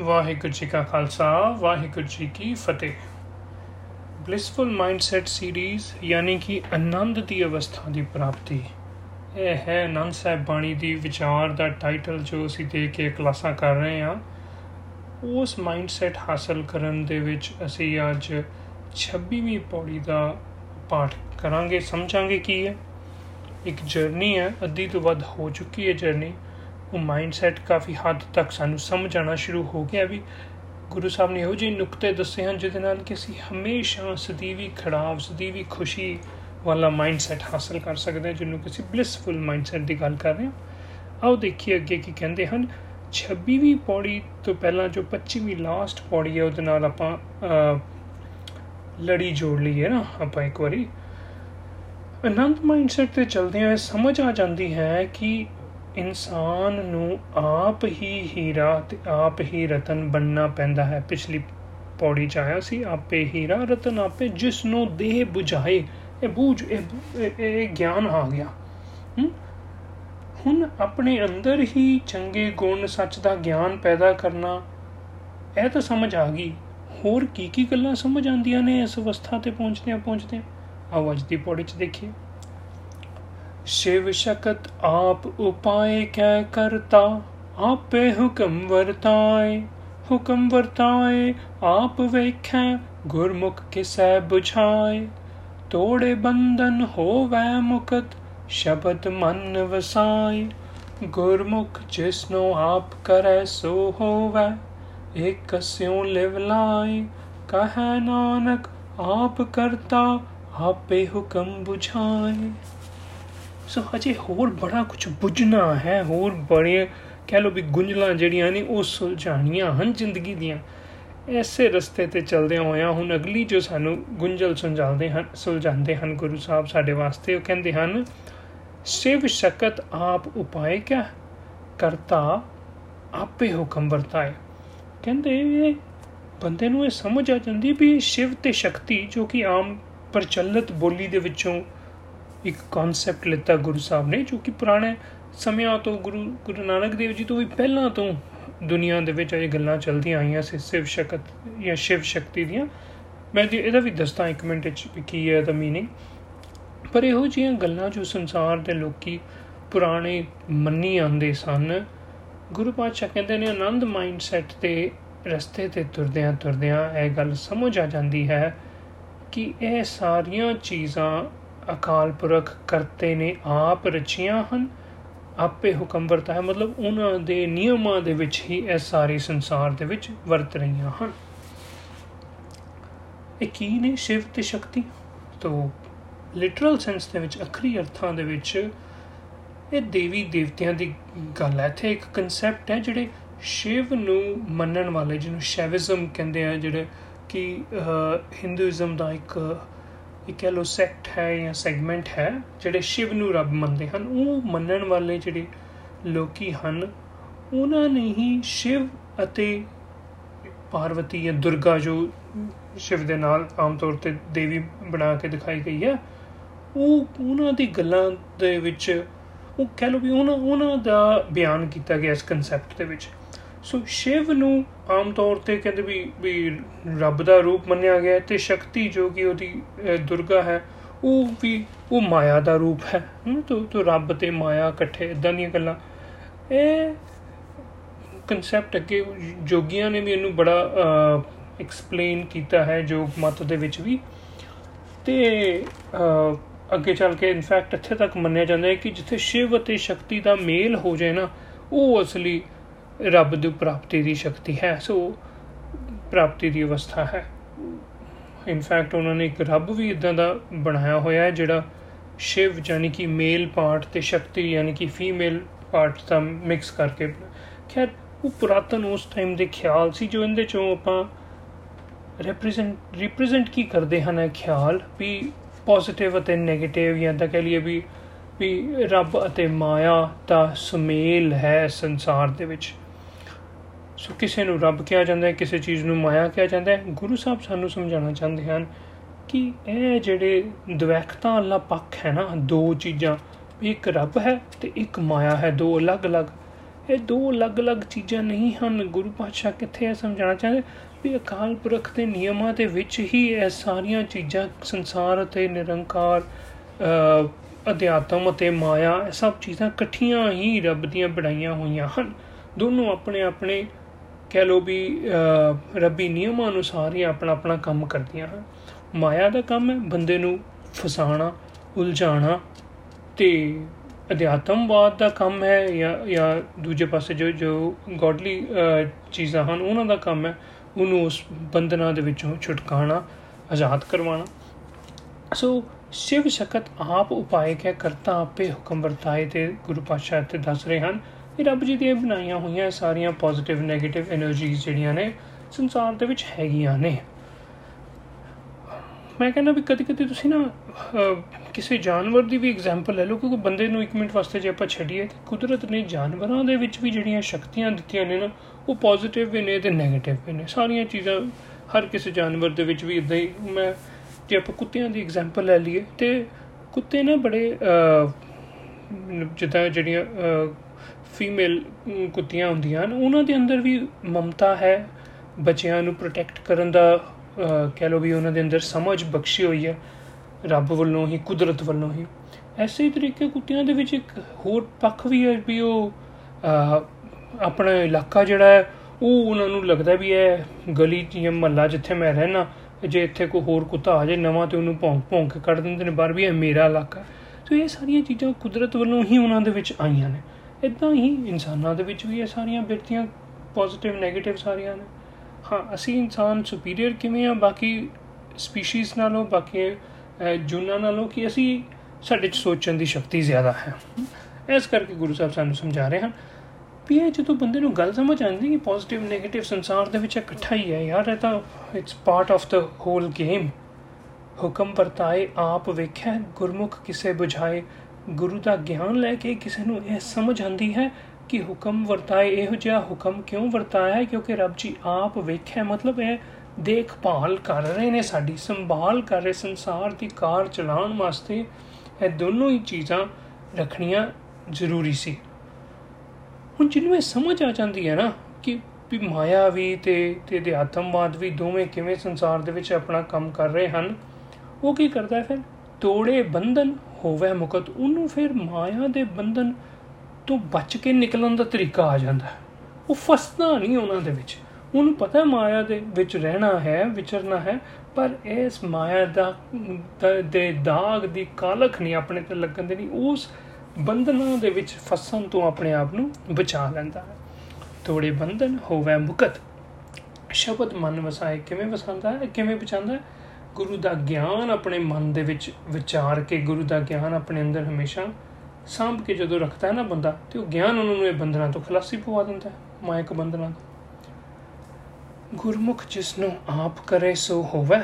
ਵਾਹਿਗੁਰੂ ਜੀ ਕਾ ਖਾਲਸਾ, ਵਾਹਿਗੁਰੂ ਜੀ ਕੀ ਫਤਿਹ। Blissful mindset series ਯਾਨੀ ਕਿ ਆਨੰਦ ਦੀ ਅਵਸਥਾ ਦੀ ਪ੍ਰਾਪਤੀ। ਇਹ ਹੈ ਆਨੰਦ ਸਾਹਿਬ ਬਾਣੀ ਦੀ ਵਿਚਾਰ ਦਾ ਟਾਈਟਲ ਜੋ ਅਸੀਂ ਦੇ ਕੇ ਕਲਾਸਾਂ ਕਰ ਰਹੇ ਹਾਂ। ਉਸ ਮਾਈਂਡਸੈਟ ਹਾਸਲ ਕਰਨ ਦੇ ਵਿੱਚ ਅਸੀਂ ਅੱਜ 26ਵੀਂ ਪੌੜੀ ਦਾ ਪਾਠ ਕਰਾਂਗੇ। ਸਮਝਾਂਗੇ ਕੀ ਹੈ? ਇੱਕ ਜਰਨੀ ਹੈ, ਅੱਧੀ ਤੋਂ ਵੱਧ ਹੋ ਚੁੱਕੀ ਹੈ ਜਰਨੀ ਉਹ ਮਾਈਂਡਸੈਟ ਕਾਫੀ ਹੱਦ ਤੱਕ ਸਾਨੂੰ ਸਮਝ ਆਣਾ ਸ਼ੁਰੂ ਹੋ ਗਿਆ ਵੀ ਗੁਰੂ ਸਾਹਿਬ ਨੇ ਇਹੋ ਜਿਹੇ ਨੁਕਤੇ ਦੱਸੇ ਹਨ ਜਿਹਦੇ ਨਾਲ ਕਿ ਅਸੀਂ ਹਮੇਸ਼ਾ ਸਦੀਵੀ ਖੜਾਵ, ਸਦੀਵੀ ਖੁਸ਼ੀ ਵਾਲਾ ਮਾਈਂਡਸੈਟ ਹਾਸਲ ਕਰ ਸਕਦੇ ਹਾਂ, ਜਿਹਨੂੰ ਕਿ ਅਸੀਂ ਬਲਿਸਫੁਲ ਮਾਈਂਡਸੈਟ ਦੀ ਗੱਲ ਕਰ ਰਹੇ ਹਾਂ। ਆਓ ਦੇਖੀਏ ਅੱਗੇ ਕੀ ਕਹਿੰਦੇ ਹਨ। 26ਵੀਂ ਪੌੜੀ ਤੋਂ ਪਹਿਲਾਂ ਜੋ 25ਵੀਂ ਲਾਸਟ ਪੌੜੀ ਹੈ, ਉਹਦੇ ਨਾਲ ਆਪਾਂ ਲੜੀ ਜੋੜ ਲਈਏ ਨਾ ਆਪਾਂ ਇੱਕ ਵਾਰੀ। ਅਨੰਤ ਮਾਈਂਡਸੈਟ ਤੇ ਚਲਦੇ ਆ ਸਮਝ ਆ ਜਾਂਦੀ ਹੈ ਕਿ ਇਨਸਾਨ ਨੂੰ ਆਪ ਹੀ ਹੀਰਾ ਤੇ ਆਪ ਹੀ ਰਤਨ ਬੰਨਣਾ ਪੈਂਦਾ ਹੈ। ਪਿਛਲੀ ਪੌੜੀ ਚ ਆਇਆ ਸੀ, ਆਪੇ ਹੀਰਾ ਰਤਨ, ਆਪੇ ਜਿਸ ਨੂੰ ਦੇਹ 부ਝਾਏ ਇਹ ਬੂਝ, ਇਹ ਗਿਆਨ ਆ ਗਿਆ। ਹੁਣ ਆਪਣੇ ਅੰਦਰ ਹੀ ਚੰਗੇ ਗੁਣ, ਸੱਚ ਦਾ ਗਿਆਨ ਪੈਦਾ ਕਰਨਾ, ਇਹ ਤਾਂ ਸਮਝ ਆ ਗਈ। ਹੋਰ ਕੀ ਕੀ ਗੱਲਾਂ ਸਮਝ ਆਉਂਦੀਆਂ ਨੇ ਇਸ ਅਵਸਥਾ ਤੇ ਪਹੁੰਚਦੇ ਪਹੁੰਚਦੇ ਆਓ ਅੱਜ ਦੀ ਪੌੜੀ ਚ ਦੇਖੀਏ। ਸ਼ਿਵ ਸ਼ਕਤ ਆਪ ਉਪਾਏ ਕੈ ਕਰਤਾ ਆਪੇ ਹੁਕਮ ਵਰਤਾਏ ਹੁਕਮ ਵਰਤਾਏ ਆਪ ਵੇਖੈ ਗੁਰਮੁਖ ਕਿਸੈ 부ਝਾਏ ਤੋੜੇ ਬੰਧਨ ਹੋਵੈ ਮੁਕਤ ਸ਼ਬਦ ਮਨ ਵਸਾਈ ਗੁਰਮੁਖ ਜਿਸਨੋ ਆਪ ਕਰੈ ਸੋ ਹੋਵੈ ਇਕ ਸਿਉ ਲਿਵ ਲਾਈ ਕਹੈ ਨਾਨਕ ਆਪ ਕਰਤਾ ਆਪੇ ਹੁਕਮ 부ਝਾਏ ਸੋ ਅਜੇ ਹੋਰ ਬੜਾ ਕੁਝ ਬੁੱਝਣਾ ਹੈ, ਹੋਰ ਬੜੇ ਕਹਿ ਲੋ ਵੀ ਗੁੰਝਲਾਂ ਜਿਹੜੀਆਂ ਨੇ ਉਹ ਸੁਲਝਾਣੀਆਂ ਹਨ ਜ਼ਿੰਦਗੀ ਦੀਆਂ। ਐਸੇ ਰਸਤੇ ਤੇ ਚੱਲਦੇ ਹੋਇਆ ਹੁਣ ਅਗਲੀ ਜੋ ਸਾਨੂੰ ਗੁੰਝਲ ਸੁਲਝਾਉਂਦੇ ਹਨ ਸੁਲਝਾਉਂਦੇ ਹਨ ਗੁਰੂ ਸਾਹਿਬ ਸਾਡੇ ਵਾਸਤੇ, ਉਹ ਕਹਿੰਦੇ ਹਨ, ਸਿਵ ਸ਼ਕਤ ਆਪ ਉਪਾਏ ਕਿਆ? ਕਰਤਾ ਆਪੇ ਹੁਕਮ ਵਰਤਾਏ। ਕਹਿੰਦੇ ਬੰਦੇ ਨੂੰ ਇਹ ਸਮਝ ਆ ਜਾਂਦੀ ਵੀ ਸ਼ਿਵ ਤੇ ਸ਼ਕਤੀ ਜੋ ਕਿ ਆਮ ਪ੍ਰਚਲਿਤ ਬੋਲੀ ਦੇ ਵਿੱਚੋਂ ਇੱਕ ਕਨਸੈਪਟ ਲਿੱਤਾ ਗੁਰੂ ਸਾਹਿਬ ਨੇ, ਜੋ ਕਿ ਪੁਰਾਣੇ ਸਮਿਆਂ ਤੋਂ ਗੁਰੂ ਗੁਰੂ ਨਾਨਕ ਦੇਵ ਜੀ ਤੋਂ ਵੀ ਪਹਿਲਾਂ ਤੋਂ ਦੁਨੀਆ ਦੇ ਵਿੱਚ ਇਹ ਗੱਲਾਂ ਚੱਲਦੀਆਂ ਆਈਆਂ ਸੀ, ਸਿਵ ਸ਼ਕਤ ਜਾਂ ਸ਼ਿਵ ਸ਼ਕਤੀ ਦੀਆਂ। ਮੈਂ ਜੀ ਇਹਦਾ ਵੀ ਦੱਸਦਾ ਇੱਕ ਮਿੰਟ ਵਿੱਚ ਕੀ ਹੈ ਦਾ ਮੀਨਿੰਗ ਪਰ ਇਹੋ ਜਿਹੀਆਂ ਗੱਲਾਂ ਜੋ ਸੰਸਾਰ ਦੇ ਲੋਕੀ ਪੁਰਾਣੇ ਮੰਨੀ ਆਂਦੇ ਸਨ, ਗੁਰੂ ਪਾਤਸ਼ਾਹ ਕਹਿੰਦੇ ਨੇ, ਆਨੰਦ ਮਾਈਂਡਸੈਟ ਤੇ ਰਸਤੇ ਤੇ ਤੁਰਦਿਆਂ ਤੁਰਦਿਆਂ ਇਹ ਗੱਲ ਸਮਝ ਆ ਜਾਂਦੀ ਹੈ ਕਿ ਇਹ ਸਾਰੀਆਂ ਚੀਜ਼ਾਂ ਅਕਾਲ ਪੁਰਖ ਕਰਤੇ ਨੇ ਆਪ ਰਚੀਆਂ ਹਨ, ਆਪੇ ਹੁਕਮ ਵਰਤਾ ਹੈ। ਮਤਲਬ ਉਹਨਾਂ ਦੇ ਨਿਯਮਾਂ ਦੇ ਵਿੱਚ ਹੀ ਇਹ ਸਾਰੇ ਸੰਸਾਰ ਦੇ ਵਿੱਚ ਵਰਤ ਰਹੀਆਂ ਹਨ। ਇਹ ਕੀ ਨੇ ਸ਼ਿਵ ਤੇ ਸ਼ਕਤੀ? ਤੋਂ ਲਿਟਰਲ ਸੈਂਸ ਦੇ ਵਿੱਚ, ਅਖਰੀ ਅਰਥਾਂ ਦੇ ਵਿੱਚ ਇਹ ਦੇਵੀ ਦੇਵਤਿਆਂ ਦੀ ਗੱਲ ਹੈ। ਇੱਥੇ ਇੱਕ ਕਨਸੈਪਟ ਹੈ ਜਿਹੜੇ ਸ਼ਿਵ ਨੂੰ ਮੰਨਣ ਵਾਲੇ, ਜਿਹਨੂੰ ਸ਼ੈਵਿਜ਼ਮ ਕਹਿੰਦੇ ਆ, ਜਿਹੜੇ ਕਿ ਹਿੰਦੂਇਜ਼ਮ ਦਾ ਇੱਕ ਇਹ ਕਹ ਲੋ ਸੈਕਟ ਹੈ ਜਾਂ ਸੈਗਮੈਂਟ ਹੈ, ਜਿਹੜੇ ਸ਼ਿਵ ਨੂੰ ਰੱਬ ਮੰਨਦੇ ਹਨ, ਉਹ ਮੰਨਣ ਵਾਲੇ ਜਿਹੜੇ ਲੋਕੀ ਹਨ, ਉਹਨਾਂ ਨੇ ਹੀ ਸ਼ਿਵ ਅਤੇ ਪਾਰਵਤੀ ਜਾਂ ਦੁਰਗਾ ਜੋ ਸ਼ਿਵ ਦੇ ਨਾਲ ਆਮ ਤੌਰ ਤੇ ਦੇਵੀ ਬਣਾ ਕੇ ਦਿਖਾਈ ਗਈ ਹੈ, ਉਹ ਉਹਨਾਂ ਦੀ ਗੱਲਾਂ ਦੇ ਵਿੱਚ, ਉਹ ਕਹ ਲੋ ਵੀ ਉਹਨਾਂ ਉਹਨਾਂ ਦਾ ਬਿਆਨ ਕੀਤਾ ਗਿਆ ਇਸ ਕਨਸੈਪਟ ਦੇ ਵਿੱਚ। ਸੋ ਸ਼ਿਵ ਨੂੰ ਆਮ ਤੌਰ ਤੇ ਕਹਿੰਦੇ ਵੀ ਵੀ ਰੱਬ ਦਾ ਰੂਪ ਮੰਨਿਆ ਗਿਆ ਤੇ ਸ਼ਕਤੀ ਜੋ ਕਿ ਉਹਦੀ ਦੁਰਗਾ ਹੈ, ਉਹ ਵੀ, ਉਹ ਮਾਇਆ ਦਾ ਰੂਪ ਹੈ। ਤੋ ਤੋ ਰੱਬ ਤੇ ਮਾਇਆ ਇਕੱਠੇ ਇਦਾਂ ਦੀਆਂ ਗੱਲਾਂ। ਇਹ ਕਨਸੈਪਟ ਅੱਗੇ ਜੋਗੀਆਂ ਨੇ ਵੀ ਇਹਨੂੰ ਬੜਾ ਐਕਸਪਲੇਨ ਕੀਤਾ ਹੈ ਜੋਗ ਮਤ ਦੇ ਵਿੱਚ ਵੀ। ਤੇ ਅੱਗੇ ਚੱਲ ਕੇ ਇਨਫੈਕਟ ਇੱਥੇ ਤੱਕ ਮੰਨਿਆ ਜਾਂਦਾ ਹੈ ਕਿ ਜਿੱਥੇ ਸ਼ਿਵ ਅਤੇ ਸ਼ਕਤੀ ਦਾ ਮੇਲ ਹੋ ਜਾਏ ਨਾ, ਉਹ ਅਸਲੀ ਰੱਬ ਦੀ ਪ੍ਰਾਪਤੀ ਦੀ ਸ਼ਕਤੀ ਹੈ, ਸੋ ਪ੍ਰਾਪਤੀ ਦੀ ਅਵਸਥਾ ਹੈ। ਇਨਫੈਕਟ ਉਹਨਾਂ ਨੇ ਇੱਕ ਰੱਬ ਵੀ ਇਦਾਂ ਦਾ ਬਣਾਇਆ ਹੋਇਆ ਹੈ, ਜਿਹੜਾ ਸ਼ਿਵ ਯਾਨੀ ਕਿ ਮੇਲ ਪਾਰਟ ਤੇ ਸ਼ਕਤੀ ਯਾਨੀ ਕਿ ਫੀਮੇਲ ਪਾਰਟ ਦਾ ਮਿਕਸ ਕਰਕੇ ਖੈਰ, ਉਹ ਪੁਰਾਤਨ ਉਸ ਟਾਈਮ ਦੇ ਖਿਆਲ ਸੀ ਜੋ ਇਹਦੇ ਚੋਂ ਆਪਾਂ ਰਿਪਰੈਜ਼ੈਂਟ ਰਿਪਰੈਜ਼ੈਂਟ ਕੀ ਕਰਦੇ ਹਨ ਇਹ ਖਿਆਲ? ਵੀ ਪੋਜ਼ਿਟਿਵ ਅਤੇ 네ਗੇਟਿਵ ਜਾਂ ਤਾਂ ਕਹ ਲਈਏ ਵੀ ਵੀ ਰੱਬ ਅਤੇ ਮਾਇਆ ਦਾ ਸੁਮੇਲ ਹੈ ਸੰਸਾਰ ਦੇ ਵਿੱਚ। ਸੋ ਕਿਸੇ ਨੂੰ ਰੱਬ ਕਿਹਾ ਜਾਂਦਾ ਹੈ, ਕਿਸੇ ਚੀਜ਼ ਨੂੰ ਮਾਇਆ ਕਿਹਾ ਜਾਂਦਾ ਹੈ, ਗੁਰੂ ਸਾਹਿਬ ਸਾਨੂੰ ਸਮਝਾਉਣਾ ਚਾਹੁੰਦੇ ਹਨ ਕਿ ਇਹ ਜਿਹੜੇ ਦਵੈਖਤਾ ਅੱਲਾ ਪੱਖ ਹੈ ਨਾ, ਦੋ ਚੀਜ਼ਾਂ, ਇੱਕ ਰੱਬ ਹੈ ਤੇ ਇੱਕ ਮਾਇਆ ਹੈ, ਦੋ ਅਲੱਗ-ਅਲੱਗ। ਇਹ ਦੋ ਅਲੱਗ-ਅਲੱਗ ਚੀਜ਼ਾਂ ਨਹੀਂ ਹਨ। ਗੁਰੂ ਪਾਤਸ਼ਾਹ ਕਿੱਥੇ ਇਹ ਸਮਝਾਉਣਾ ਚਾਹੁੰਦੇ? ਵੀ ਅਕਾਲ ਪੁਰਖ ਦੇ ਨਿਯਮਾਂ ਦੇ ਵਿੱਚ ਹੀ ਇਹ ਸਾਰੀਆਂ ਚੀਜ਼ਾਂ, ਸੰਸਾਰ ਅਤੇ ਨਿਰੰਕਾਰ ਅਧਿਆਤਮ ਅਤੇ ਮਾਇਆ, ਇਹ ਸਭ ਚੀਜ਼ਾਂ ਇਕੱਠੀਆਂ ਹੀ ਰੱਬ ਦੀਆਂ ਬਣਾਈਆਂ ਹੋਈਆਂ ਹਨ। ਦੋਨੋਂ ਆਪਣੇ ਆਪਣੇ ਕਹਿ ਲੋ ਵੀ ਰੱਬੀ ਨਿਯਮਾਂ ਅਨੁਸਾਰ ਹੀ ਆਪਣਾ ਆਪਣਾ ਕੰਮ ਕਰਦੀਆਂ ਹਨ। ਮਾਇਆ ਦਾ ਕੰਮ ਹੈ, ਬੰਦੇ ਨੂੰ ਫਸਾਣਾ ਉਲਝਾਣਾ ਤੇ ਅਧਿਆਤਮਵਾਦ ਦਾ ਕੰਮ ਹੈ ਜਾਂ ਜਾਂ ਦੂਜੇ ਪਾਸੇ ਜੋ ਜੋ ਗੋਡਲੀ ਚੀਜ਼ਾਂ ਹਨ, ਉਹਨਾਂ ਦਾ ਕੰਮ ਹੈ, ਉਹਨੂੰ ਉਸ ਬੰਧਨਾਂ ਦੇ ਵਿੱਚੋਂ ਛੁਟਕਾਣਾ ਆਜ਼ਾਦ ਕਰਵਾਉਣਾ। ਸੋ ਸ਼ਿਵ ਸ਼ਕਤ ਆਪ ਉਪਾਏ ਕੇ ਕਰਤਾ ਆਪੇ ਹੁਕਮ ਵਰਤਾਏ ਤੇ ਗੁਰੂ ਪਾਤਸ਼ਾਹ ਤੇ ਦੱਸ ਰਹੇ ਹਨ ਇਹ ਰੱਬ ਜੀ ਦੀਆਂ ਬਣਾਈਆਂ ਹੋਈਆਂ ਸਾਰੀਆਂ ਪੋਜ਼ਿਟਿਵ 네ਗੇਟਿਵ એનર્ਜੀਜ਼ ਜਿਹੜੀਆਂ ਨੇ, ਸੰਸਾਰ ਦੇ ਵਿੱਚ ਹੈਗੀਆਂ ਨੇ। ਮੈਂ ਕਹਿੰਦਾ ਵੀ ਕਦੇ ਕਦੇ ਤੁਸੀਂ ਨਾ ਕਿਸੇ ਜਾਨਵਰ ਦੀ ਵੀ ਐਗਜ਼ਾਮਪਲ ਲੈ ਲਓ, ਕਿਉਂਕਿ ਬੰਦੇ ਨੂੰ 1 ਮਿੰਟ ਵਾਸਤੇ ਜੇ ਆਪਾਂ ਛੱਡੀਏ ਤੇ ਕੁਦਰਤ ਨੇ ਜਾਨਵਰਾਂ ਦੇ ਵਿੱਚ ਵੀ ਜਿਹੜੀਆਂ ਸ਼ਕਤੀਆਂ ਦਿੱਤੀਆਂ ਨੇ ਨਾ, ਉਹ ਪੋਜ਼ਿਟਿਵ ਵੀ ਨੇ ਤੇ 네ਗੇਟਿਵ ਵੀ ਨੇ। ਸਾਰੀਆਂ ਚੀਜ਼ਾਂ ਹਰ ਕਿਸੇ ਜਾਨਵਰ ਦੇ ਵਿੱਚ ਵੀ ਇਦਾਂ ਹੀ ਮੈਂ, ਜੇ ਆਪਾਂ ਕੁੱਤਿਆਂ ਦੀ ਐਗਜ਼ਾਮਪਲ ਲੈ ਲਈਏ ਤੇ ਕੁੱਤੇ ਨਾ ਬੜੇ ਜਿੱਦਾਂ ਜਿਹੜੀਆਂ ਫੀਮੇਲ ਕੁੱਤੀਆਂ ਹੁੰਦੀਆਂ ਹਨ, ਉਹਨਾਂ ਦੇ ਅੰਦਰ ਵੀ ਮਮਤਾ ਹੈ, ਬੱਚਿਆਂ ਨੂੰ ਪ੍ਰੋਟੈਕਟ ਕਰਨ ਦਾ ਕਹਿ ਲੋ ਵੀ ਉਹਨਾਂ ਦੇ ਅੰਦਰ ਸਮਝ ਬਖਸ਼ੀ ਹੋਈ ਹੈ, ਰੱਬ ਵੱਲੋਂ ਹੀ, ਕੁਦਰਤ ਵੱਲੋਂ ਹੀ। ਐਸੇ ਹੀ ਤਰੀਕੇ ਕੁੱਤਿਆਂ ਦੇ ਵਿੱਚ ਇੱਕ ਹੋਰ ਪੱਖ ਵੀ ਹੈ ਵੀ ਉਹ ਆਪਣਾ ਇਲਾਕਾ ਜਿਹੜਾ ਹੈ, ਉਹ ਉਹਨਾਂ ਨੂੰ ਲੱਗਦਾ ਵੀ ਇਹ ਗਲੀ ਜਾਂ ਮਹੱਲਾ ਜਿੱਥੇ ਮੈਂ ਰਹਿਣਾ ਜੇ ਇੱਥੇ ਕੋਈ ਹੋਰ ਕੁੱਤਾ ਆ ਜਾਏ ਨਵਾਂ ਤੇ ਉਹਨੂੰ ਭੌਂਕ ਭੌਂਕ ਕੇ ਕੱਢ ਦਿੰਦੇ ਨੇ, ਬਾਹਰ ਵੀ ਇਹ ਮੇਰਾ ਇਲਾਕਾ ਸੋ ਇਹ ਸਾਰੀਆਂ ਚੀਜ਼ਾਂ ਕੁਦਰਤ ਵੱਲੋਂ ਹੀ ਉਹਨਾਂ ਦੇ ਵਿੱਚ ਆਈਆਂ ਨੇ। ਇਦਾਂ ਹੀ ਇਨਸਾਨਾਂ ਦੇ ਵਿੱਚ ਵੀ ਇਹ ਸਾਰੀਆਂ ਬਿਰਤੀਆਂ ਪੋਜ਼ਿਟਿਵ 네ਗੇਟਿਵ ਸਾਰੀਆਂ ਨੇ। ਹਾਂ, ਅਸੀਂ ਇਨਸਾਨ ਸੁਪੀਰੀਅਰ ਕਿਵੇਂ ਆ? ਬਾਕੀ ਸਪੀਸੀਜ਼ ਨਾਲੋਂ, ਬਾਕੀ ਜੁਨਾਂ ਨਾਲੋਂ ਕਿ ਅਸੀਂ ਸਾਡੇ ਚ ਸੋਚਣ ਦੀ ਸ਼ਕਤੀ ਜ਼ਿਆਦਾ ਹੈ। ਇਸ ਕਰਕੇ ਗੁਰੂ ਸਾਹਿਬ ਸਾਨੂੰ ਸਮਝਾ ਰਹੇ ਹਨ ਵੀ ਇਹ ਜਦੋਂ ਬੰਦੇ ਨੂੰ ਗੱਲ ਸਮਝ ਆਉਂਦੀ ਕਿ ਪੋਜ਼ਿਟਿਵ 네ਗੇਟਿਵ ਸੰਸਾਰ ਦੇ ਵਿੱਚ ਇਕੱਠਾ ਹੀ ਹੈ, ਯਾਰ, ਇਹ ਤਾਂ it's part of the whole game ਹੁਕਮ ਵਰਤਾਏ, ਆਪ ਵੇਖਿਆ ਗੁਰਮੁਖ ਕਿਸੇ ਬੁਝਾਏ ਗੁਰੂ ਦਾ ਗਿਆਨ ਲੈ ਕੇ ਕਿਸੇ ਨੂੰ ਇਹ ਸਮਝ ਆਂਦੀ ਹੈ ਕਿ ਹੁਕਮ ਵਰਤਾਏ, ਇਹੋ ਜਿਹਾ ਹੁਕਮ ਕਿਉਂ ਵਰਤਾਇਆ ਹੈ? ਕਿਉਂਕਿ ਰੱਬ ਜੀ ਆਪ ਵੇਖਿਆ, ਮਤਲਬ ਇਹ ਦੇਖਭਾਲ ਕਰ ਰਹੇ ਨੇ, ਸਾਡੀ ਸੰਭਾਲ ਕਰ ਰਹੇ, ਸੰਸਾਰ ਦੀ ਕਾਰ ਚਲਾਉਣ ਵਾਸਤੇ ਇਹ ਦੋਨੋਂ ਹੀ ਚੀਜ਼ਾਂ ਰੱਖਣੀਆਂ ਜ਼ਰੂਰੀ ਸੀ। ਹੁਣ ਜਿਹਨੂੰ ਇਹ ਸਮਝ ਆ ਜਾਂਦੀ ਹੈ ਨਾ ਕਿ ਵੀ ਮਾਇਆ ਵੀ ਤੇ ਤੇ ਅਧਿਆਤਮਵਾਦ ਵੀ ਦੋਵੇਂ ਕਿਵੇਂ ਸੰਸਾਰ ਦੇ ਵਿੱਚ ਆਪਣਾ ਕੰਮ ਕਰ ਰਹੇ ਹਨ, ਉਹ ਕੀ ਕਰਦਾ ਫਿਰ? ਤੋੜੇ ਬੰਧਨ ਹੋਵੇ ਮੁਕਤ, ਉਹਨੂੰ ਫਿਰ ਮਾਇਆ ਦੇ ਬੰਧਨ ਤੋਂ ਬਚ ਕੇ ਨਿਕਲਣ ਦਾ ਤਰੀਕਾ ਆ ਜਾਂਦਾ ਉਹ ਫਸਦਾ ਨਹੀਂ ਉਹਨਾਂ ਦੇ ਵਿੱਚ। ਉਹਨੂੰ ਪਤਾ ਮਾਇਆ ਦੇ ਵਿੱਚ ਰਹਿਣਾ ਹੈ, ਵਿਚਰਨਾ ਹੈ, ਪਰ ਇਸ ਮਾਇਆ ਦਾ, ਦੇ ਦਾਗ ਦੀ ਕਾਲਖ ਨਹੀਂ, ਆਪਣੇ ਤੇ ਲੱਗਣ ਦੇ ਨਹੀਂ ਉਸ ਬੰਧਨਾਂ ਦੇ ਵਿੱਚ ਫਸਣ ਤੋਂ ਆਪਣੇ ਆਪ ਨੂੰ ਬਚਾ ਲੈਂਦਾ ਹੈ। ਤੋੜੇ ਬੰਧਨ ਹੋਵੇ ਮੁਕਤ। ਸ਼ਬਦ ਮਨ ਵਸਾਏ ਕਿਵੇਂ ਵਸਾਉਂਦਾ ਹੈ, ਕਿਵੇਂ ਬਚਾਉਂਦਾ ਹੈ? ਗੁਰੂ ਦਾ ਗਿਆਨ ਆਪਣੇ ਮਨ ਦੇ ਵਿੱਚ ਵਿਚਾਰ ਕੇ ਗੁਰੂ ਦਾ ਗਿਆਨ ਆਪਣੇ ਅੰਦਰ ਹਮੇਸ਼ਾ ਸਾਂਭ ਕੇ ਜਦੋਂ ਰੱਖਦਾ ਹੈ ਨਾ ਬੰਦਾ, ਤੇ ਉਹ ਗਿਆਨ ਉਹਨਾਂ ਨੂੰ ਇਹ ਬੰਧਨਾਂ ਤੋਂ ਖਲਾਸੀ ਪਵਾ ਦਿੰਦਾ ਹੈ, ਮਾਇਕ ਬੰਧਨਾਂ ਤੋਂ। ਗੁਰਮੁਖ ਜਿਸ ਨੂੰ ਆਪ ਕਰੇ ਸੋ ਹੋਵੇ,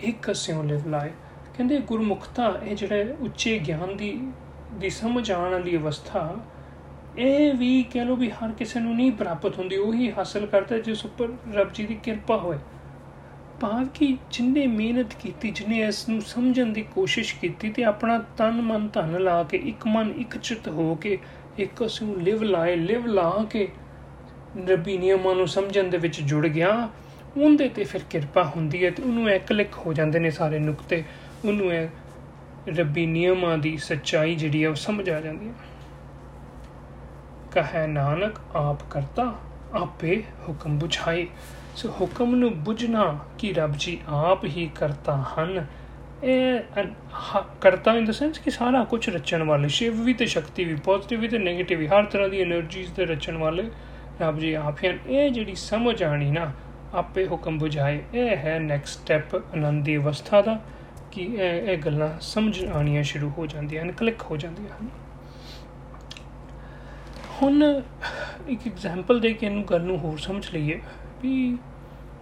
ਇੱਕ ਸਿਉ ਲਿਵ ਲਾਏ। ਕਹਿੰਦੇ ਗੁਰਮੁਖਤਾ ਇਹ ਜਿਹੜੇ ਉੱਚੇ ਗਿਆਨ ਦੀ ਦੀ ਸਮਝ ਆਉਣ ਵਾਲੀ ਅਵਸਥਾ, ਇਹ ਵੀ ਕਹ ਲੋ ਵੀ ਹਰ ਕਿਸੇ ਨੂੰ ਨਹੀਂ ਪ੍ਰਾਪਤ ਹੁੰਦੀ, ਉਹੀ ਹਾਸਲ ਕਰਦਾ ਜਿਸ ਉੱਪਰ ਰੱਬ ਜੀ ਦੀ ਕਿਰਪਾ ਹੋਏ। ਭਾਵ ਕਿ ਜਿੰਨੇ ਮਿਹਨਤ ਕੀਤੀ, ਜਿਨੇ ਇਸ ਨੂੰ ਸਮਝਣ ਦੀ ਕੋਸ਼ਿਸ਼ ਕੀਤੀ ਤੇ ਆਪਣਾ ਤਨ ਮਨ ਧਨ ਲਾ ਕੇ, ਇੱਕ ਮਨ ਇੱਕ ਚਿਤ ਹੋ ਕੇ, ਇੱਕ ਨੂੰ ਲਿਵ ਲਾਏ, ਲਿਵ ਲਾ ਕੇ ਰੱਬੀ ਨਿਯਮਾਂ ਨੂੰ ਸਮਝਣ ਦੇ ਵਿੱਚ ਜੁੜ ਗਿਆ, ਉਹਦੇ ਤੇ ਫਿਰ ਕਿਰਪਾ ਹੁੰਦੀ ਹੈ ਤੇ ਉਹਨੂੰ ਇੱਕ ਕਲਿੱਕ ਹੋ ਜਾਂਦੇ ਨੇ ਸਾਰੇ ਨੁਕਤੇ। ਉਹਨੂੰ ਇਹ ਰੱਬੀ ਨਿਯਮਾਂ ਦੀ ਸੱਚਾਈ ਜਿਹੜੀ ਹੈ ਉਹ ਸਮਝ ਆ ਜਾਂਦੀ ਹੈ। ਕਹੇ ਨਾਨਕ, ਆਪ ਕਰਤਾ, ਆਪੇ ਹੁਕਮ ਬੁਝਾਏ। ਸੋ ਹੁਕਮ ਨੂੰ ਬੁਝਣਾ ਕਿ ਰੱਬ ਜੀ ਆਪ ਹੀ ਕਰਤਾ ਹਨ। ਇਹ ਕਰਤਾ ਇਨ ਦ ਸੈਂਸ ਕਿ ਸਾਰਾ ਕੁਝ ਰਚਣ ਵਾਲੇ, ਸ਼ਿਵ ਵੀ ਤੇ ਸ਼ਕਤੀ ਵੀ ਪੋਜ਼ਿਟਿਵ ਵੀ ਤੇ 네ਗੇਟਿਵ ਵੀ, ਹਰ ਤਰ੍ਹਾਂ ਦੀ એનર્ਜੀਜ਼ ਤੇ ਰਚਣ ਵਾਲੇ ਰੱਬ ਜੀ ਆਪ ਹਨ। ਇਹ ਜਿਹੜੀ ਸਮਝ ਆਣੀ ਨਾ, ਆਪੇ ਹੁਕਮ ਬੁਝਾਏ। ਇਹ ਹੈ ਨੈਕਸਟ ਸਟੈਪ ਆਨੰਦ ਦੀ ਅਵਸਥਾ ਦਾ, ਕਿ ਇਹ ਇਹ ਗੱਲਾਂ ਸਮਝ ਆਣੀਆਂ ਸ਼ੁਰੂ ਹੋ ਜਾਂਦੀਆਂ ਹਨ ਕਲਿੱਕ ਹੋ ਜਾਂਦੀਆਂ ਹਨ। ਹੁਣ ਇੱਕ ਐਗਜ਼ਾਮਪਲ ਦੇ ਕੇ ਇਹਨੂੰ ਗੱਲ ਨੂੰ ਹੋਰ ਸਮਝ ਲਈਏ। ਵੀ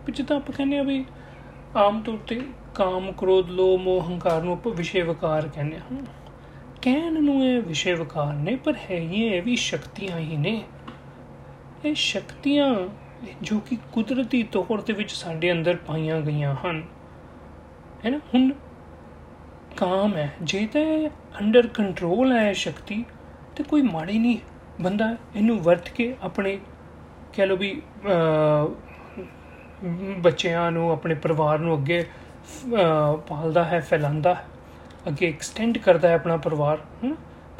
ਵਿੱਚ ਤਾਂ ਆਪਾਂ ਕਹਿੰਦੇ ਆ ਵੀ ਆਮ ਤੌਰ ਤੇ ਕਾਮ, ਕ੍ਰੋਧ, ਲੋਭ, ਮੋਹ, ਹੰਕਾਰ ਨੂੰ ਆਪਾਂ ਵਿਸ਼ੇ ਵਿਕਾਰ ਕਹਿੰਦੇ ਹਾਂ। ਕਹਿਣ ਨੂੰ ਇਹ ਵਿਸ਼ੇ ਵਿਕਾਰ ਨੇ, ਪਰ ਹੈ ਇਹ ਵੀ ਸ਼ਕਤੀਆਂ ਹੀ ਨੇ। ਇਹ ਸ਼ਕਤੀਆਂ ਜੋ ਕਿ ਕੁਦਰਤੀ ਤੌਰ ਤੇ ਵਿੱਚ ਸਾਡੇ ਅੰਦਰ ਪਾਈਆਂ ਗਈਆਂ ਹਨ। ਹੈ ਨਾ? ਹੁਣ ਕਾਮ ਹੈ, ਜੇ ਤੇ ਅੰਡਰ ਕੰਟਰੋਲ ਹੈ ਸ਼ਕਤੀ, ਤੇ ਕੋਈ ਮਾੜੀ ਨਹੀਂ ਬੰਦਾ ਇਹਨੂੰ ਵਰਤ ਕੇ ਆਪਣੇ ਕਹਿ ਲਓ ਵੀ ਬੱਚਿਆਂ ਨੂੰ, ਆਪਣੇ ਪਰਿਵਾਰ ਨੂੰ ਅੱਗੇ ਪਾਲਦਾ ਹੈ, ਫੈਲਾਉਂਦਾ ਹੈ, ਅੱਗੇ ਐਕਸਟੈਂਡ ਕਰਦਾ ਹੈ ਆਪਣਾ ਪਰਿਵਾਰ ਹੈ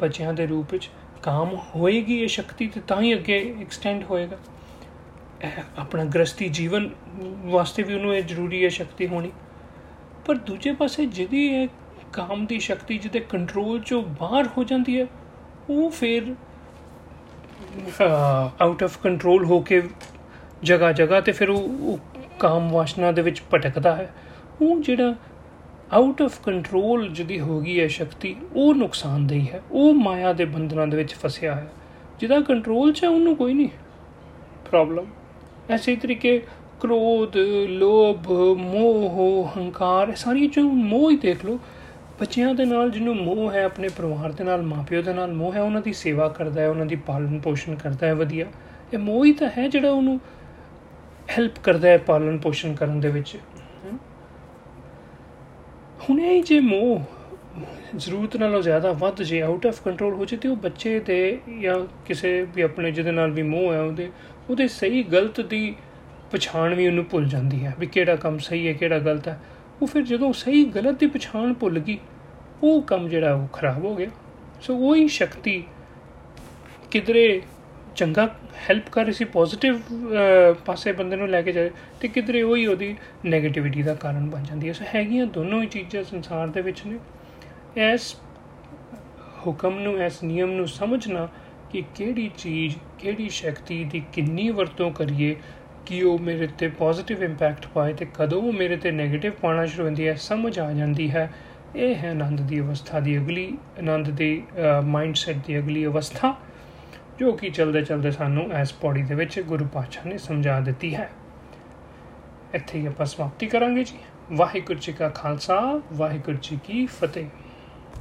ਬੱਚਿਆਂ ਦੇ ਰੂਪ ਵਿੱਚ ਕਾਮ ਹੋਏਗੀ ਇਹ ਸ਼ਕਤੀ ਤੇ ਤਾਂ ਹੀ ਅੱਗੇ ਐਕਸਟੈਂਡ ਹੋਏਗਾ। ਆਪਣਾ ਗ੍ਰਸਤੀ ਜੀਵਨ ਵਾਸਤੇ ਵੀ ਉਹਨੂੰ ਇਹ ਜ਼ਰੂਰੀ ਹੈ ਸ਼ਕਤੀ ਹੋਣੀ। ਪਰ ਦੂਜੇ ਪਾਸੇ ਜਿਹਦੀ ਇਹ ਕਾਮ ਦੀ ਸ਼ਕਤੀ ਜਿਹਦੇ ਕੰਟਰੋਲ ਚੋਂ ਬਾਹਰ ਹੋ ਜਾਂਦੀ ਹੈ, ਉਹ ਫਿਰ ਆਊਟ ਆਫ ਕੰਟਰੋਲ ਹੋ ਕੇ ਜਗਾ ਜਗਾ ਤੇ ਫਿਰ ਉਹ ਕਾਮ ਵਾਸ਼ਨਾ ਦੇ ਵਿੱਚ ਭਟਕਦਾ ਹੈ। ਉਹ ਜਿਹੜਾ ਆਊਟ ਆਫ ਕੰਟਰੋਲ ਜਿਹਦੀ ਹੋ ਗਈ ਹੈ ਸ਼ਕਤੀ, ਉਹ ਨੁਕਸਾਨਦੇਹੀ ਹੈ। ਉਹ ਮਾਇਆ ਦੇ ਬੰਧਨਾਂ ਦੇ ਵਿੱਚ ਫਸਿਆ ਹੈ। ਜਿਹਦਾ ਕੰਟਰੋਲ 'ਚ ਉਹਨੂੰ ਕੋਈ ਨਹੀਂ। ਪ੍ਰੋਬਲਮ ਐਸੇ ਤਰੀਕੇ ਕ੍ਰੋਧ, ਲੋਭ, ਮੋਹ, ਹੰਕਾਰ ਸਾਰੀ ਜੋ ਮੋਹ ਹੀ ਦੇਖ ਲਓ। ਬੱਚਿਆਂ ਦੇ ਨਾਲ ਜਿਹਨੂੰ ਮੋਹ ਹੈ, ਆਪਣੇ ਪਰਿਵਾਰ ਦੇ ਨਾਲ, ਮਾਪਿਓ ਦੇ ਨਾਲ ਮੋਹ ਹੈ, ਉਹਨਾਂ ਦੀ ਸੇਵਾ ਕਰਦਾ ਹੈ, ਉਹਨਾਂ ਦੀ ਪਾਲਣ ਪੋਸ਼ਣ ਕਰਦਾ ਹੈ, ਵਧੀਆ। ਇਹ ਮੋਹ ਹੀ ਤਾਂ ਹੈ ਜਿਹੜਾ ਉਹਨੂੰ ਹੈਲਪ ਕਰਦਾ ਹੈ ਪਾਲਣ ਪੋਸ਼ਣ ਕਰਨ ਦੇ ਵਿੱਚ। ਹੁਣ ਇਹ ਜੇ ਮੋਹ ਜ਼ਰੂਰਤ ਨਾਲੋਂ ਜ਼ਿਆਦਾ ਵੱਧ ਜੇ ਆਊਟ ਆਫ ਕੰਟਰੋਲ ਹੋ ਜੇ ਤੇ ਉਹ ਬੱਚੇ ਦੇ ਜਾਂ ਕਿਸੇ ਵੀ ਆਪਣੇ ਜਿਹਦੇ ਨਾਲ ਵੀ ਮੋਹ ਹੈ ਉਹਦੇ ਉਹਦੇ ਸਹੀ ਗਲਤ ਦੀ ਪਛਾਣ ਵੀ ਉਹਨੂੰ ਭੁੱਲ ਜਾਂਦੀ ਹੈ ਵੀ ਕਿਹੜਾ ਕੰਮ ਸਹੀ ਹੈ, ਕਿਹੜਾ ਗਲਤ ਹੈ। ਉਹ ਫਿਰ ਜਦੋਂ ਸਹੀ ਗਲਤ ਦੀ ਪਛਾਣ ਭੁੱਲ ਗਈ, ਉਹ ਕੰਮ ਜਿਹੜਾ ਉਹ ਖਰਾਬ ਹੋ ਗਿਆ। ਸੋ ਉਹੀ ਸ਼ਕਤੀ ਕਿਧਰੇ ਚੰਗਾ ਹੈਲਪ ਕਰ ਰਹੀ ਸੀ ਪੋਜ਼ਿਟਿਵ ਪਾਸੇ ਬੰਦੇ ਨੂੰ ਲੈ ਕੇ ਜਾਏ, ਤੇ ਕਿਧਰੇ ਉਹੀ ਉਹਦੀ 네ਗੇਟਿਵਿਟੀ ਦਾ ਕਾਰਨ ਬਣ ਜਾਂਦੀ ਹੈ। ਸੋ ਹੈਗੀਆਂ ਦੋਨੋਂ ਹੀ ਚੀਜ਼ਾਂ ਸੰਸਾਰ ਦੇ ਵਿੱਚ ਨੇ। ਇਸ ਹੁਕਮ ਨੂੰ, ਇਸ ਨਿਯਮ ਨੂੰ ਸਮਝਣਾ ਕਿ ਕਿਹੜੀ ਚੀਜ਼, ਕਿਹੜੀ ਸ਼ਕਤੀ ਦੀ ਕਿੰਨੀ ਵਰਤੋਂ ਕਰੀਏ ਕਿ ਉਹ ਮੇਰੇ ਤੇ ਪੋਜ਼ਿਟਿਵ ਇੰਪੈਕਟ ਪਾਏ ਤੇ ਕਦੋਂ ਉਹ ਮੇਰੇ ਤੇ 네ਗੇਟਿਵ ਪਾਣਾ ਸ਼ੁਰੂ ਹੁੰਦੀ ਹੈ, ਸਮਝ ਆ ਜਾਂਦੀ ਹੈ। ਇਹ ਹੈ ਆਨੰਦ ਦੀ ਅਵਸਥਾ ਦੀ ਅਗਲੀ, ਆਨੰਦ ਦੀ ਮਾਈਂਡਸੈਟ ਦੀ ਅਗਲੀ ਅਵਸਥਾ, ਜੋ ਕਿ ਚਲਦੇ ਚਲਦੇ ਸਾਨੂੰ ਐਸ ਪੌੜੀ ਦੇ ਵਿੱਚ ਗੁਰੂ ਪਾਤਸ਼ਾਹ ਨੇ ਸਮਝਾ ਦਿੱਤੀ ਹੈ। ਇੱਥੇ ਹੀ ਆਪਾਂ ਸਮਾਪਤੀ ਕਰਾਂਗੇ ਜੀ। ਵਾਹਿਗੁਰੂ ਜੀ ਕਾ ਖਾਲਸਾ, ਵਾਹਿਗੁਰੂ ਜੀ ਕੀ ਫਤਿਹ।